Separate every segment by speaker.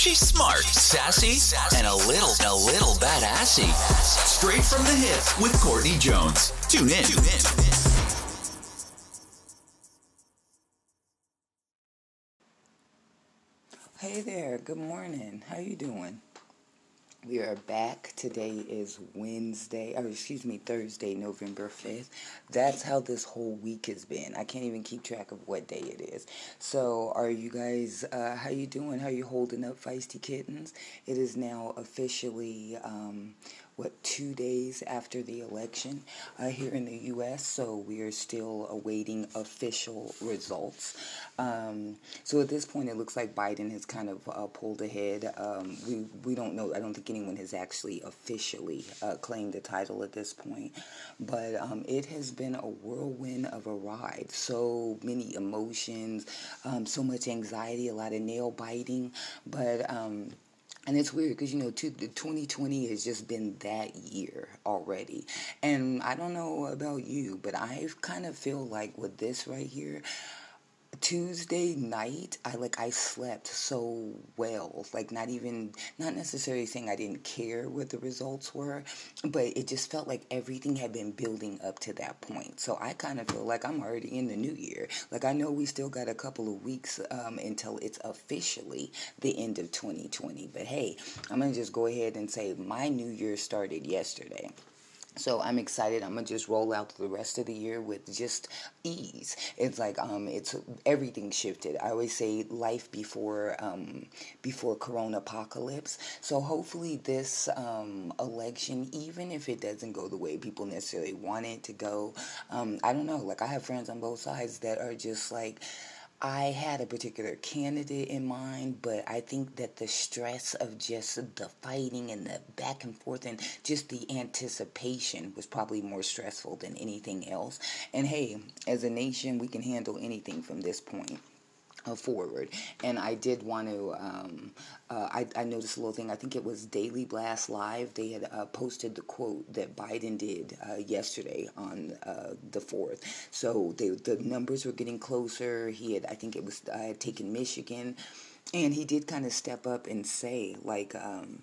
Speaker 1: She's smart, sassy, and a little, a little badassy. Straight from the hip with Courtney Jones. Tune in. Tune in.
Speaker 2: Hey there. Good morning. How you doing? We are back. Today is Wednesday, or excuse me, Thursday, November 5th. That's how this whole week has been. I can't even keep track of what day it is. So, are you guys, uh, how you doing? How you holding up, feisty kittens? It is now officially um, what, two days after the election uh, here in the U.S., so we are still awaiting official results. Um, so at this point, it looks like Biden has kind of uh, pulled ahead. Um, we, we don't know, I don't think anyone has actually officially uh, claimed the title at this point, but um, it has been a whirlwind of a ride. So many emotions, um, so much anxiety, a lot of nail biting, but um, and it's weird because, you know, two, 2020 has just been that year already. And I don't know about you, but I kind of feel like with this right here, Tuesday night, I like I slept so well. Like not even not necessarily saying I didn't care what the results were, but it just felt like everything had been building up to that point. So I kind of feel like I'm already in the new year. Like I know we still got a couple of weeks um, until it's officially the end of 2020. But hey, I'm gonna just go ahead and say my new year started yesterday. So I'm excited. I'm gonna just roll out the rest of the year with just ease. It's like um, it's everything shifted. I always say life before um, before Corona apocalypse. So hopefully this um, election, even if it doesn't go the way people necessarily want it to go, um, I don't know. Like I have friends on both sides that are just like I had a particular candidate in mind, but I think that the stress of just the fighting and the back and forth and just the anticipation was probably more stressful than anything else. And hey, as a nation, we can handle anything from this point forward. And I did want to, um, uh, I, I, noticed a little thing. I think it was Daily Blast Live. They had uh, posted the quote that Biden did uh, yesterday on uh, the 4th. So they, the numbers were getting closer. He had, I think it was, I had taken Michigan. And he did kind of step up and say, like, um,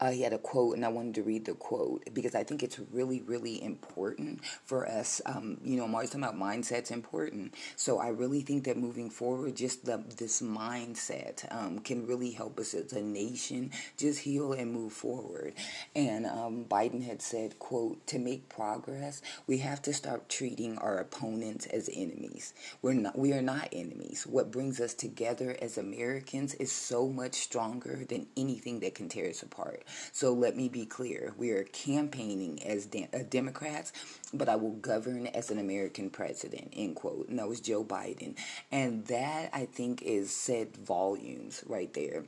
Speaker 2: uh, he had a quote, and I wanted to read the quote because I think it's really, really important for us. Um, you know, I'm always talking about mindset's important. So I really think that moving forward, just the, this mindset um, can really help us as a nation just heal and move forward. And um, Biden had said, quote, to make progress, we have to start treating our opponents as enemies. We're not, we are not enemies. What brings us together as Americans is so much stronger than anything that can tear us apart part. So let me be clear. We are campaigning as de- uh, Democrats, but I will govern as an American president, end quote. And that was Joe Biden. And that, I think, is said volumes right there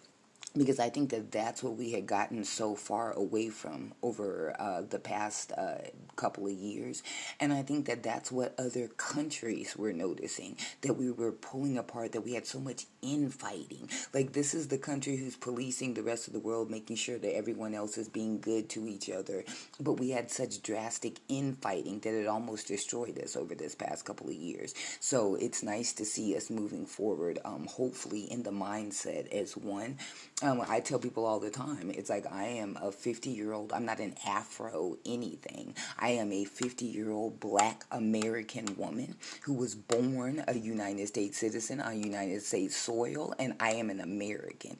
Speaker 2: because I think that that's what we had gotten so far away from over uh, the past uh, couple of years. And I think that that's what other countries were noticing that we were pulling apart, that we had so much infighting. Like, this is the country who's policing the rest of the world, making sure that everyone else is being good to each other. But we had such drastic infighting that it almost destroyed us over this past couple of years. So it's nice to see us moving forward, um, hopefully, in the mindset as one um, I tell people all the time, it's like I am a 50 year old, I'm not an Afro anything. I am a 50 year old black American woman who was born a United States citizen on United States soil, and I am an American.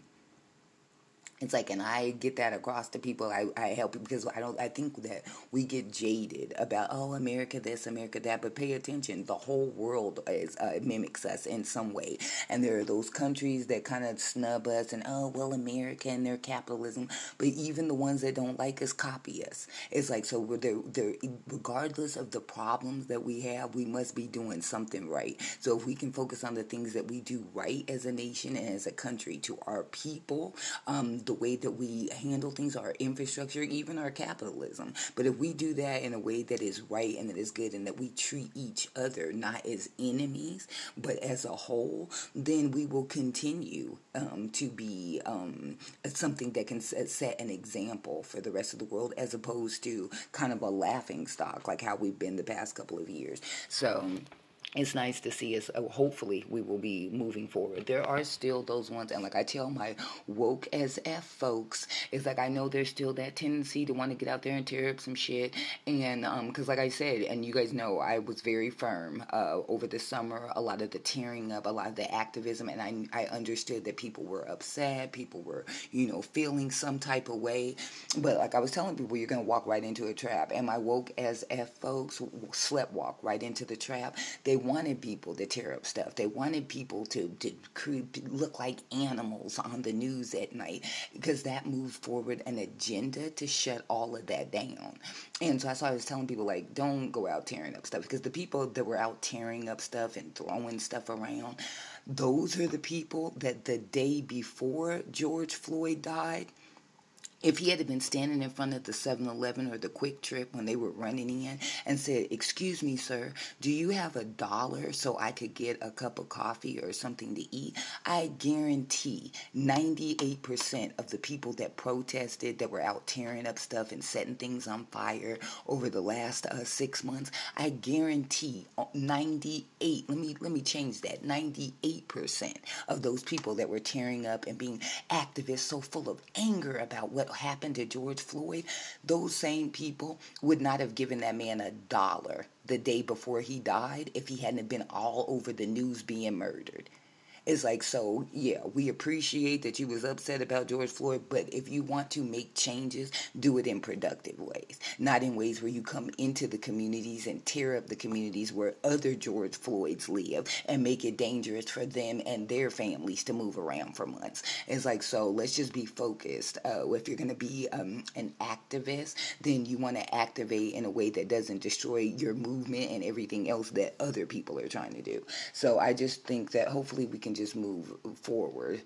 Speaker 2: It's like, and I get that across to people I, I help because I don't, I think that we get jaded about, oh, America this, America that, but pay attention. The whole world is, uh, mimics us in some way. And there are those countries that kind of snub us and, oh, well, America and their capitalism, but even the ones that don't like us copy us. It's like, so they're, regardless of the problems that we have, we must be doing something right. So if we can focus on the things that we do right as a nation and as a country to our people, um, the way that we handle things, our infrastructure, even our capitalism. But if we do that in a way that is right and that is good and that we treat each other not as enemies, but as a whole, then we will continue um, to be um, something that can set an example for the rest of the world as opposed to kind of a laughing stock like how we've been the past couple of years. So, it's nice to see us. Uh, hopefully, we will be moving forward. There are still those ones, and like I tell my woke as f folks, it's like I know there's still that tendency to want to get out there and tear up some shit, and um, because like I said, and you guys know, I was very firm uh, over the summer. A lot of the tearing up, a lot of the activism, and I I understood that people were upset, people were you know feeling some type of way, but like I was telling people, you're gonna walk right into a trap, and my woke as f folks slept walk right into the trap. They wanted people to tear up stuff. They wanted people to, to look like animals on the news at night because that moved forward an agenda to shut all of that down. And so I I was telling people, like, don't go out tearing up stuff because the people that were out tearing up stuff and throwing stuff around, those are the people that the day before George Floyd died, if he had been standing in front of the 7-Eleven or the QuikTrip when they were running in and said, "Excuse me, sir, do you have a dollar so I could get a cup of coffee or something to eat?" I guarantee 98% of the people that protested that were out tearing up stuff and setting things on fire over the last uh, 6 months, I guarantee 98, let me let me change that. 98% of those people that were tearing up and being activists so full of anger about what happened to George Floyd, those same people would not have given that man a dollar the day before he died if he hadn't been all over the news being murdered. It's like, so yeah, we appreciate that you was upset about George Floyd, but if you want to make changes, do it in productive ways, not in ways where you come into the communities and tear up the communities where other George Floyds live and make it dangerous for them and their families to move around for months. It's like, so let's just be focused. Uh, if you're going to be um, an activist, then you want to activate in a way that doesn't destroy your movement and everything else that other people are trying to do. So I just think that hopefully we can just move forward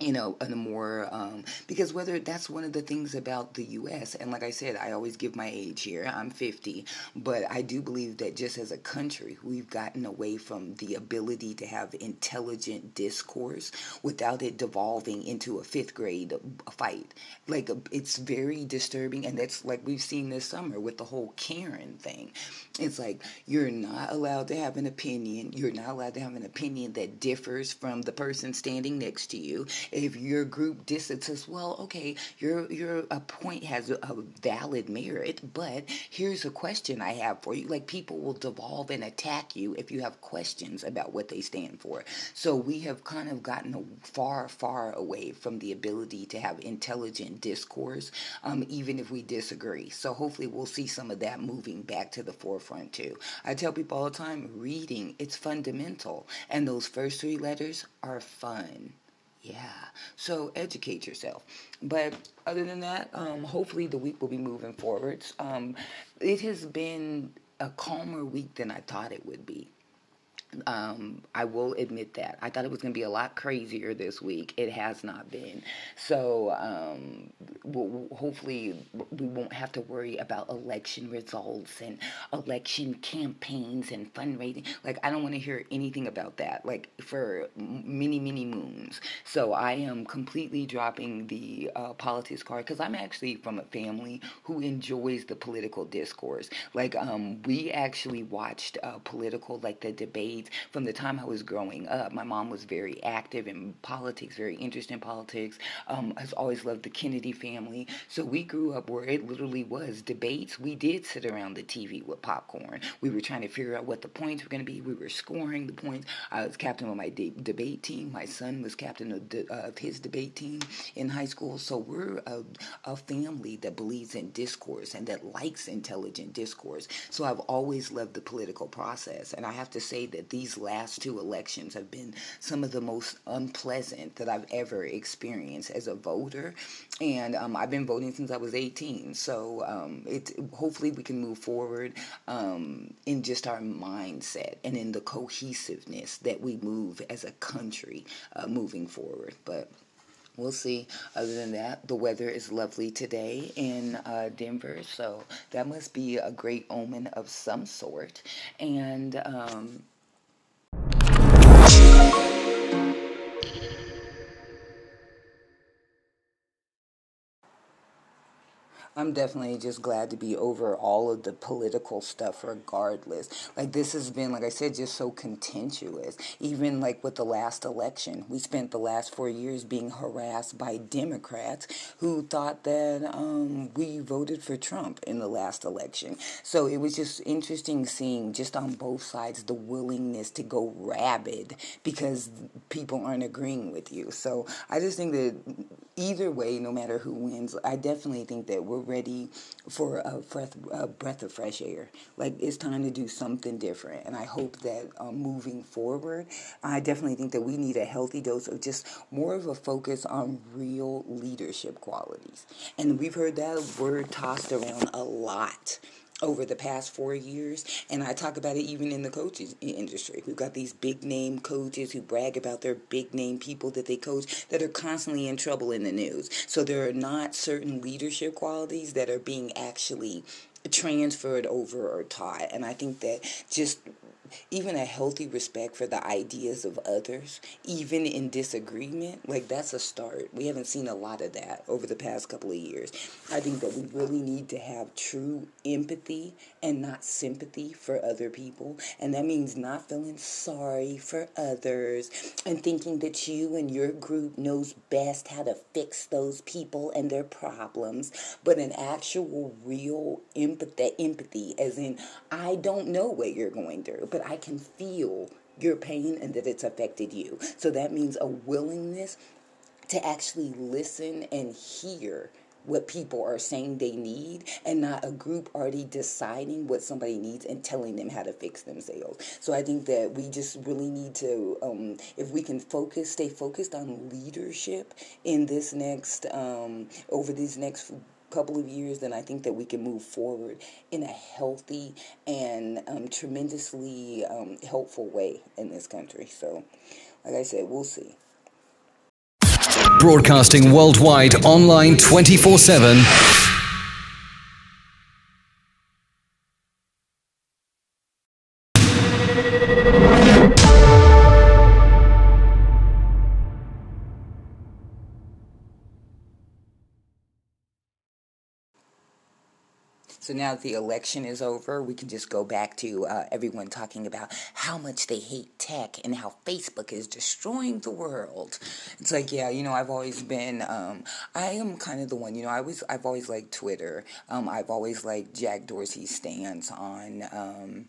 Speaker 2: you know, in a more um, because whether that's one of the things about the U.S. and like I said, I always give my age here. I'm 50, but I do believe that just as a country, we've gotten away from the ability to have intelligent discourse without it devolving into a fifth grade fight. Like it's very disturbing, and that's like we've seen this summer with the whole Karen thing. It's like you're not allowed to have an opinion. You're not allowed to have an opinion that differs from the person standing next to you if your group distances, well, okay, your your a point has a, a valid merit, but here's a question I have for you. Like people will devolve and attack you if you have questions about what they stand for. So we have kind of gotten far, far away from the ability to have intelligent discourse, um, even if we disagree. So hopefully we'll see some of that moving back to the forefront too. I tell people all the time, reading it's fundamental, and those first three letters are fun. Yeah. So educate yourself. But other than that, um, hopefully the week will be moving forwards. Um, it has been a calmer week than I thought it would be. Um, I will admit that. I thought it was going to be a lot crazier this week. It has not been. So um, we'll, hopefully we won't have to worry about election results and election campaigns and fundraising. Like I don't want to hear anything about that. Like for many many moons. So I am completely dropping the uh, politics card because I'm actually from a family who enjoys the political discourse. Like um, we actually watched uh, political like the debate from the time I was growing up. My mom was very active in politics, very interested in politics. Um, has always loved the Kennedy family. So we grew up where it literally was debates. We did sit around the TV with popcorn. We were trying to figure out what the points were going to be. We were scoring the points. I was captain of my de- debate team. My son was captain of, de- of his debate team in high school. So we're a, a family that believes in discourse and that likes intelligent discourse. So I've always loved the political process. And I have to say that these last two elections have been some of the most unpleasant that I've ever experienced as a voter. And um, I've been voting since I was 18. So um, it, hopefully we can move forward um, in just our mindset and in the cohesiveness that we move as a country uh, moving forward. But we'll see. Other than that, the weather is lovely today in uh, Denver, so that must be a great omen of some sort. And um, you I'm definitely just glad to be over all of the political stuff regardless. Like this has been, like I said, just so contentious. Even like with the last election, we spent the last four years being harassed by Democrats who thought that um, we voted for Trump in the last election. So it was just interesting seeing just on both sides the willingness to go rabid because people aren't agreeing with you. So I just think that either way, no matter who wins, I definitely think that we're ready for a breath, a breath of fresh air. Like it's time to do something different. And I hope that um, moving forward, I definitely think that we need a healthy dose of just more of a focus on real leadership qualities. And we've heard that word tossed around a lot over the past four years, and I talk about it even in the coaches industry. We've got these big name coaches who brag about their big name people that they coach that are constantly in trouble in the news. So there are not certain leadership qualities that are being actually transferred over or taught. And I think that just even a healthy respect for the ideas of others, even in disagreement, like that's a start. We haven't seen a lot of that over the past couple of years. I think that we really need to have true empathy and not sympathy for other people. And that means not feeling sorry for others and thinking that you and your group knows best how to fix those people and their problems, but an actual real empathy, empathy as in I don't know what you're going through, I can feel your pain and that it's affected you. So that means a willingness to actually listen and hear what people are saying they need and not a group already deciding what somebody needs and telling them how to fix themselves. So I think that we just really need to, um, if we can focus, stay focused on leadership in this next, um, over these next couple of years, then I think that we can move forward in a healthy and um, tremendously um, helpful way in this country. So, like I said, we'll see.
Speaker 1: Broadcasting worldwide online 24 7.
Speaker 2: So now that the election is over, we can just go back to uh, everyone talking about how much they hate tech and how Facebook is destroying the world. It's like, yeah, you know, I've always been, um, I am kind of the one, you know, I was, I've always liked Twitter. Um, I've always liked Jack Dorsey's stance on. Um,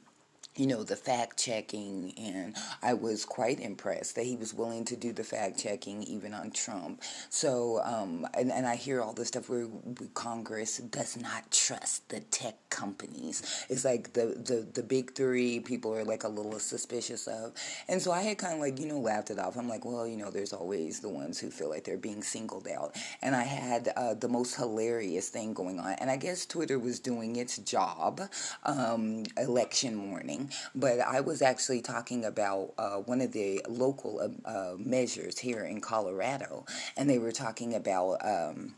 Speaker 2: you know, the fact checking, and I was quite impressed that he was willing to do the fact checking even on Trump. So, um, and, and I hear all this stuff where Congress does not trust the tech companies. It's like the, the, the big three people are like a little suspicious of. And so I had kind of like, you know, laughed it off. I'm like, well, you know, there's always the ones who feel like they're being singled out. And I had uh, the most hilarious thing going on. And I guess Twitter was doing its job um, election morning but I was actually talking about uh, one of the local uh, uh, measures here in Colorado, and they were talking about. Um,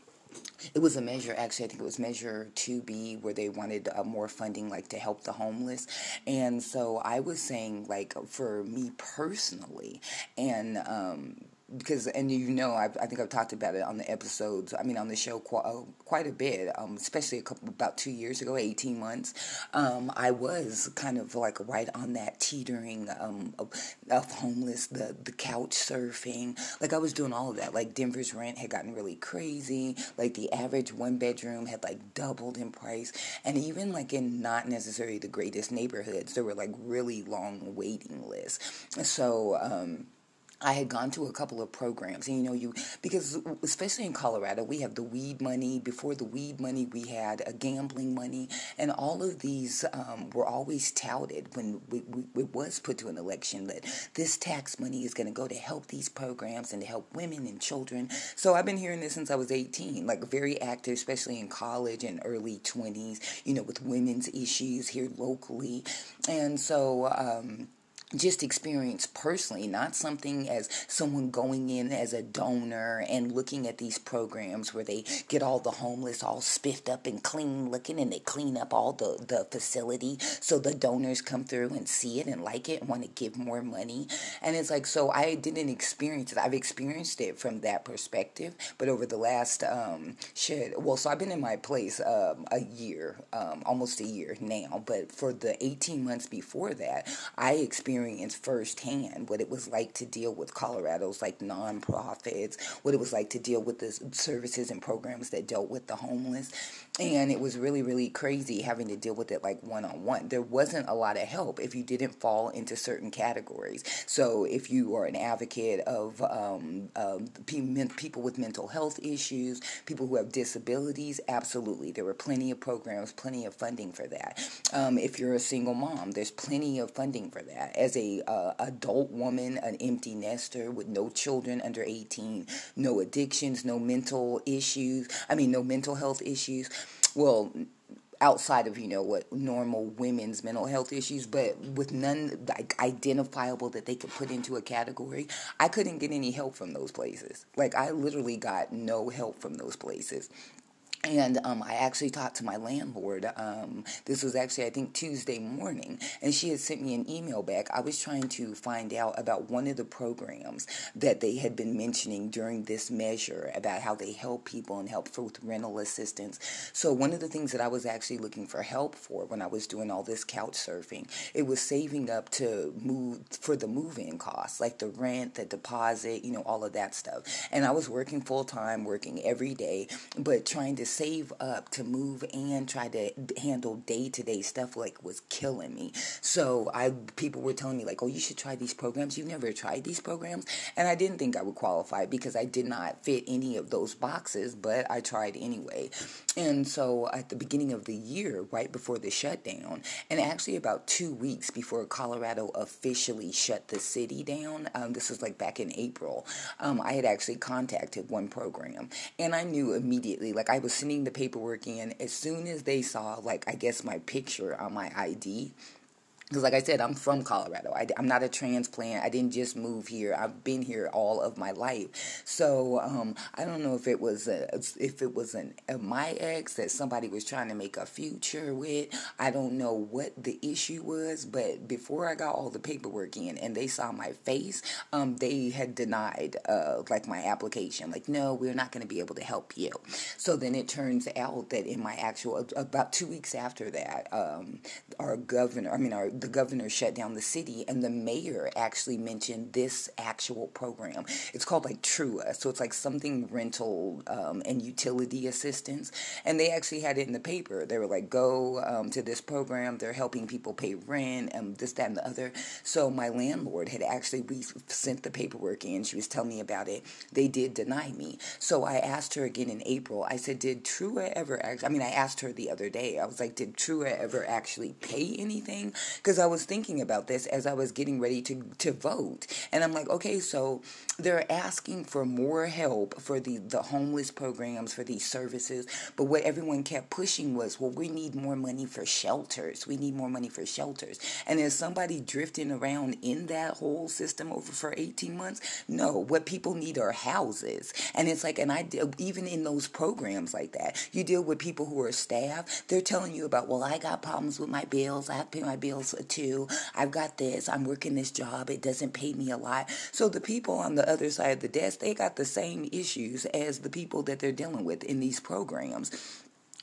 Speaker 2: it was a measure actually i think it was measure 2b where they wanted uh, more funding like to help the homeless and so i was saying like for me personally and um, because and you know I've, i think I've talked about it on the episodes. I mean on the show quite, uh, quite a bit, um, especially a couple about two years ago, eighteen months. Um, I was kind of like right on that teetering um, of, of, homeless, the the couch surfing. Like I was doing all of that. Like Denver's rent had gotten really crazy. Like the average one bedroom had like doubled in price, and even like in not necessarily the greatest neighborhoods, there were like really long waiting lists. So. I had gone to a couple of programs, and you know, you because especially in Colorado, we have the weed money. Before the weed money, we had a gambling money, and all of these um, were always touted when we, we, it was put to an election that this tax money is going to go to help these programs and to help women and children. So I've been hearing this since I was 18, like very active, especially in college and early 20s. You know, with women's issues here locally, and so. Um, just experience personally, not something as someone going in as a donor and looking at these programs where they get all the homeless all spiffed up and clean looking and they clean up all the, the facility so the donors come through and see it and like it and want to give more money. And it's like, so I didn't experience it. I've experienced it from that perspective, but over the last, um, shit, well, so I've been in my place um, a year, um, almost a year now, but for the 18 months before that, I experienced experience firsthand what it was like to deal with Colorado's like nonprofits, what it was like to deal with the services and programs that dealt with the homeless. And it was really, really crazy having to deal with it like one on one. There wasn't a lot of help if you didn't fall into certain categories. So if you are an advocate of um, um, people with mental health issues, people who have disabilities, absolutely. There were plenty of programs, plenty of funding for that. Um, if you're a single mom, there's plenty of funding for that. As a uh, adult woman, an empty nester with no children under 18, no addictions, no mental issues. I mean, no mental health issues well outside of you know what normal women's mental health issues but with none like identifiable that they could put into a category i couldn't get any help from those places like i literally got no help from those places and um, I actually talked to my landlord. Um, this was actually, I think, Tuesday morning, and she had sent me an email back. I was trying to find out about one of the programs that they had been mentioning during this measure about how they help people and help with rental assistance. So, one of the things that I was actually looking for help for when I was doing all this couch surfing, it was saving up to move for the move in costs, like the rent, the deposit, you know, all of that stuff. And I was working full time, working every day, but trying to save up to move and try to handle day to day stuff like was killing me. So I people were telling me like, "Oh, you should try these programs. You've never tried these programs," and I didn't think I would qualify because I did not fit any of those boxes, but I tried anyway. And so at the beginning of the year, right before the shutdown, and actually about two weeks before Colorado officially shut the city down, um, this was like back in April, um, I had actually contacted one program, and I knew immediately, like I was sending the paperwork in as soon as they saw, like, I guess my picture on my ID because like i said i'm from colorado. I, am not a transplant i didn't just move here. I've been here all of my life. So um, i don't know if it was a, if it was an, a, my ex that somebody was trying to make a future with. I don't know what the issue was but before i got all the paperwork in and they saw my face um, they had denied uh, like my application. Like no we're not going to be able to help you. So then it turns out that in my actual about two weeks after that um, our governor i mean our the governor shut down the city, and the mayor actually mentioned this actual program. It's called like Trua, so it's like something rental um, and utility assistance, and they actually had it in the paper. They were like, "Go um, to this program. They're helping people pay rent and this, that, and the other." So my landlord had actually we sent the paperwork in. She was telling me about it. They did deny me, so I asked her again in April. I said, "Did Trua ever?" Actually, I mean, I asked her the other day. I was like, "Did Trua ever actually pay anything?" Because I was thinking about this as I was getting ready to, to vote. And I'm like, okay, so they're asking for more help for the, the homeless programs, for these services. But what everyone kept pushing was, well, we need more money for shelters. We need more money for shelters. And is somebody drifting around in that whole system over for 18 months? No, what people need are houses. And it's like, and I even in those programs like that, you deal with people who are staff. They're telling you about, well, I got problems with my bills. I have to pay my bills too. I've got this. I'm working this job. It doesn't pay me a lot. So the people on the other side of the desk, they got the same issues as the people that they're dealing with in these programs.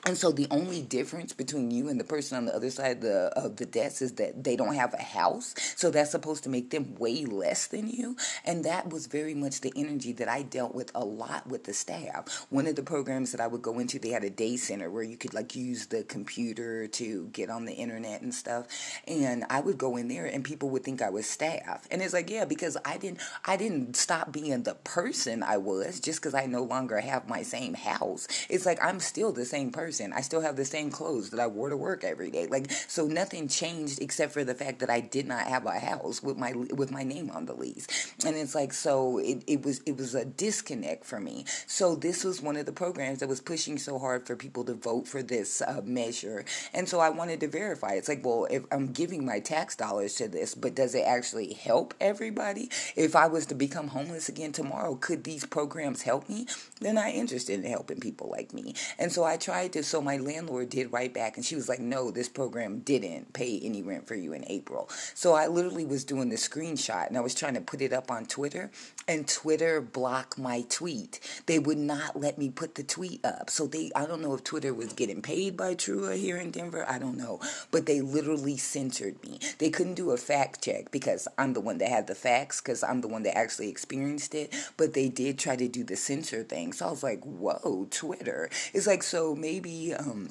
Speaker 2: And so the only difference between you and the person on the other side of the, of the desk is that they don't have a house. So that's supposed to make them way less than you. And that was very much the energy that I dealt with a lot with the staff. One of the programs that I would go into, they had a day center where you could like use the computer to get on the internet and stuff. And I would go in there and people would think I was staff. And it's like, yeah, because I didn't I didn't stop being the person I was just because I no longer have my same house. It's like I'm still the same person person. I still have the same clothes that I wore to work every day. Like so nothing changed except for the fact that I did not have a house with my with my name on the lease. And it's like so it, it was it was a disconnect for me. So this was one of the programs that was pushing so hard for people to vote for this uh, measure. And so I wanted to verify. It's like, well, if I'm giving my tax dollars to this, but does it actually help everybody? If I was to become homeless again tomorrow, could these programs help me? They're not interested in helping people like me. And so I tried to, so my landlord did write back and she was like, no, this program didn't pay any rent for you in April. So I literally was doing the screenshot and I was trying to put it up on Twitter and Twitter blocked my tweet. They would not let me put the tweet up. So they, I don't know if Twitter was getting paid by Trua here in Denver. I don't know. But they literally censored me. They couldn't do a fact check because I'm the one that had the facts because I'm the one that actually experienced it. But they did try to do the censor thing. So I was like, whoa, Twitter. It's like, so maybe, um,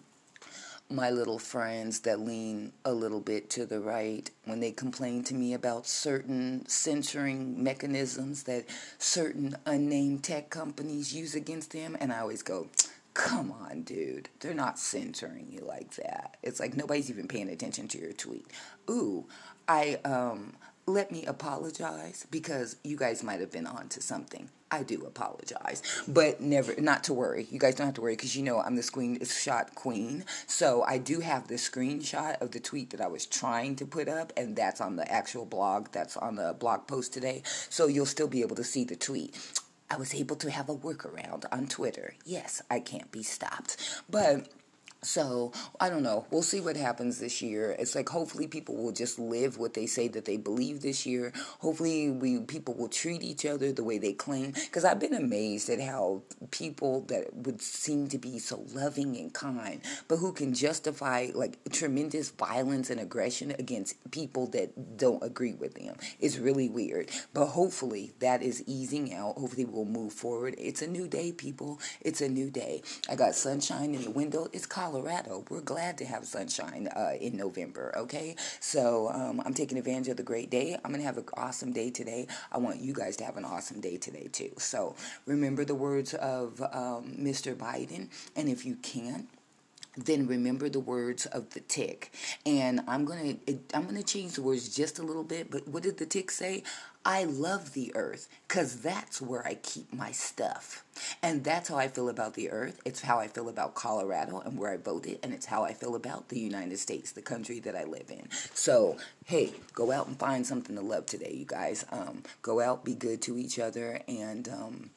Speaker 2: my little friends that lean a little bit to the right when they complain to me about certain censoring mechanisms that certain unnamed tech companies use against them. And I always go, come on, dude. They're not censoring you like that. It's like nobody's even paying attention to your tweet. Ooh, I, um, let me apologize because you guys might have been onto something. I do apologize, but never, not to worry. You guys don't have to worry because you know I'm the screenshot queen. So I do have the screenshot of the tweet that I was trying to put up, and that's on the actual blog. That's on the blog post today. So you'll still be able to see the tweet. I was able to have a workaround on Twitter. Yes, I can't be stopped. But so I don't know. We'll see what happens this year. It's like hopefully people will just live what they say that they believe this year. Hopefully we people will treat each other the way they claim. Because I've been amazed at how people that would seem to be so loving and kind, but who can justify like tremendous violence and aggression against people that don't agree with them. It's really weird. But hopefully that is easing out. Hopefully we'll move forward. It's a new day, people. It's a new day. I got sunshine in the window. It's cold Colorado. We're glad to have sunshine uh, in November, okay? So um, I'm taking advantage of the great day. I'm going to have an awesome day today. I want you guys to have an awesome day today, too. So remember the words of um, Mr. Biden, and if you can't, then remember the words of the tick. And I'm gonna I'm gonna change the words just a little bit. But what did the tick say? I love the earth because that's where I keep my stuff. And that's how I feel about the earth. It's how I feel about Colorado and where I voted. And it's how I feel about the United States, the country that I live in. So, hey, go out and find something to love today, you guys. Um, go out, be good to each other, and um,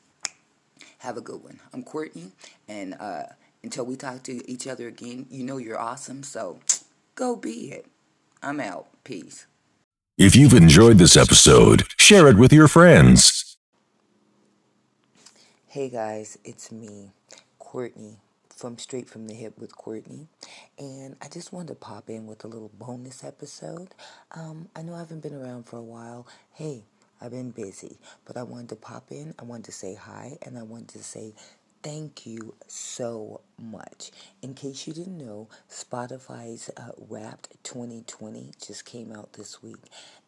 Speaker 2: have a good one. I'm Courtney, and uh, until we talk to each other again, you know you're awesome. So, go be it. I'm out. Peace.
Speaker 3: If you've enjoyed this episode, share it with your friends.
Speaker 2: Hey guys, it's me, Courtney from Straight from the Hip with Courtney, and I just wanted to pop in with a little bonus episode. Um, I know I haven't been around for a while. Hey, I've been busy, but I wanted to pop in. I wanted to say hi, and I wanted to say thank you so much. In case you didn't know, Spotify's uh, Wrapped 2020 just came out this week,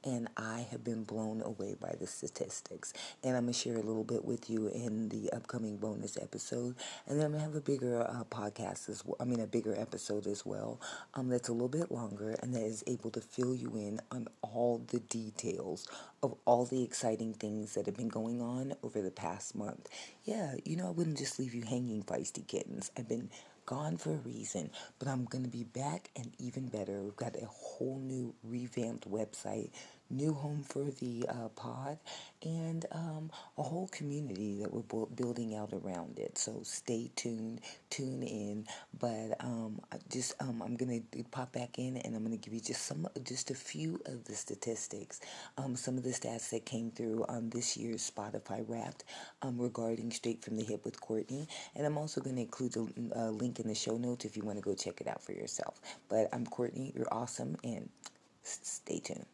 Speaker 2: and I have been blown away by the statistics. And I'm going to share a little bit with you in the upcoming bonus episode, and then I'm going to have a bigger uh, podcast as well. I mean, a bigger episode as well um, that's a little bit longer and that is able to fill you in on all the details of all the exciting things that have been going on over the past month. Yeah, you know, I wouldn't just leave you hanging, feisty kittens. I've been gone for a reason, but I'm going to be back and even better. We've got a whole new revamped website new home for the uh, pod, and um, a whole community that we're bu- building out around it. So stay tuned, tune in. But um, just um, I'm gonna pop back in, and I'm gonna give you just some, just a few of the statistics, um, some of the stats that came through on this year's Spotify Wrapped um, regarding Straight from the Hip with Courtney, and I'm also gonna include a, a link in the show notes if you want to go check it out for yourself. But I'm Courtney. You're awesome, and stay tuned.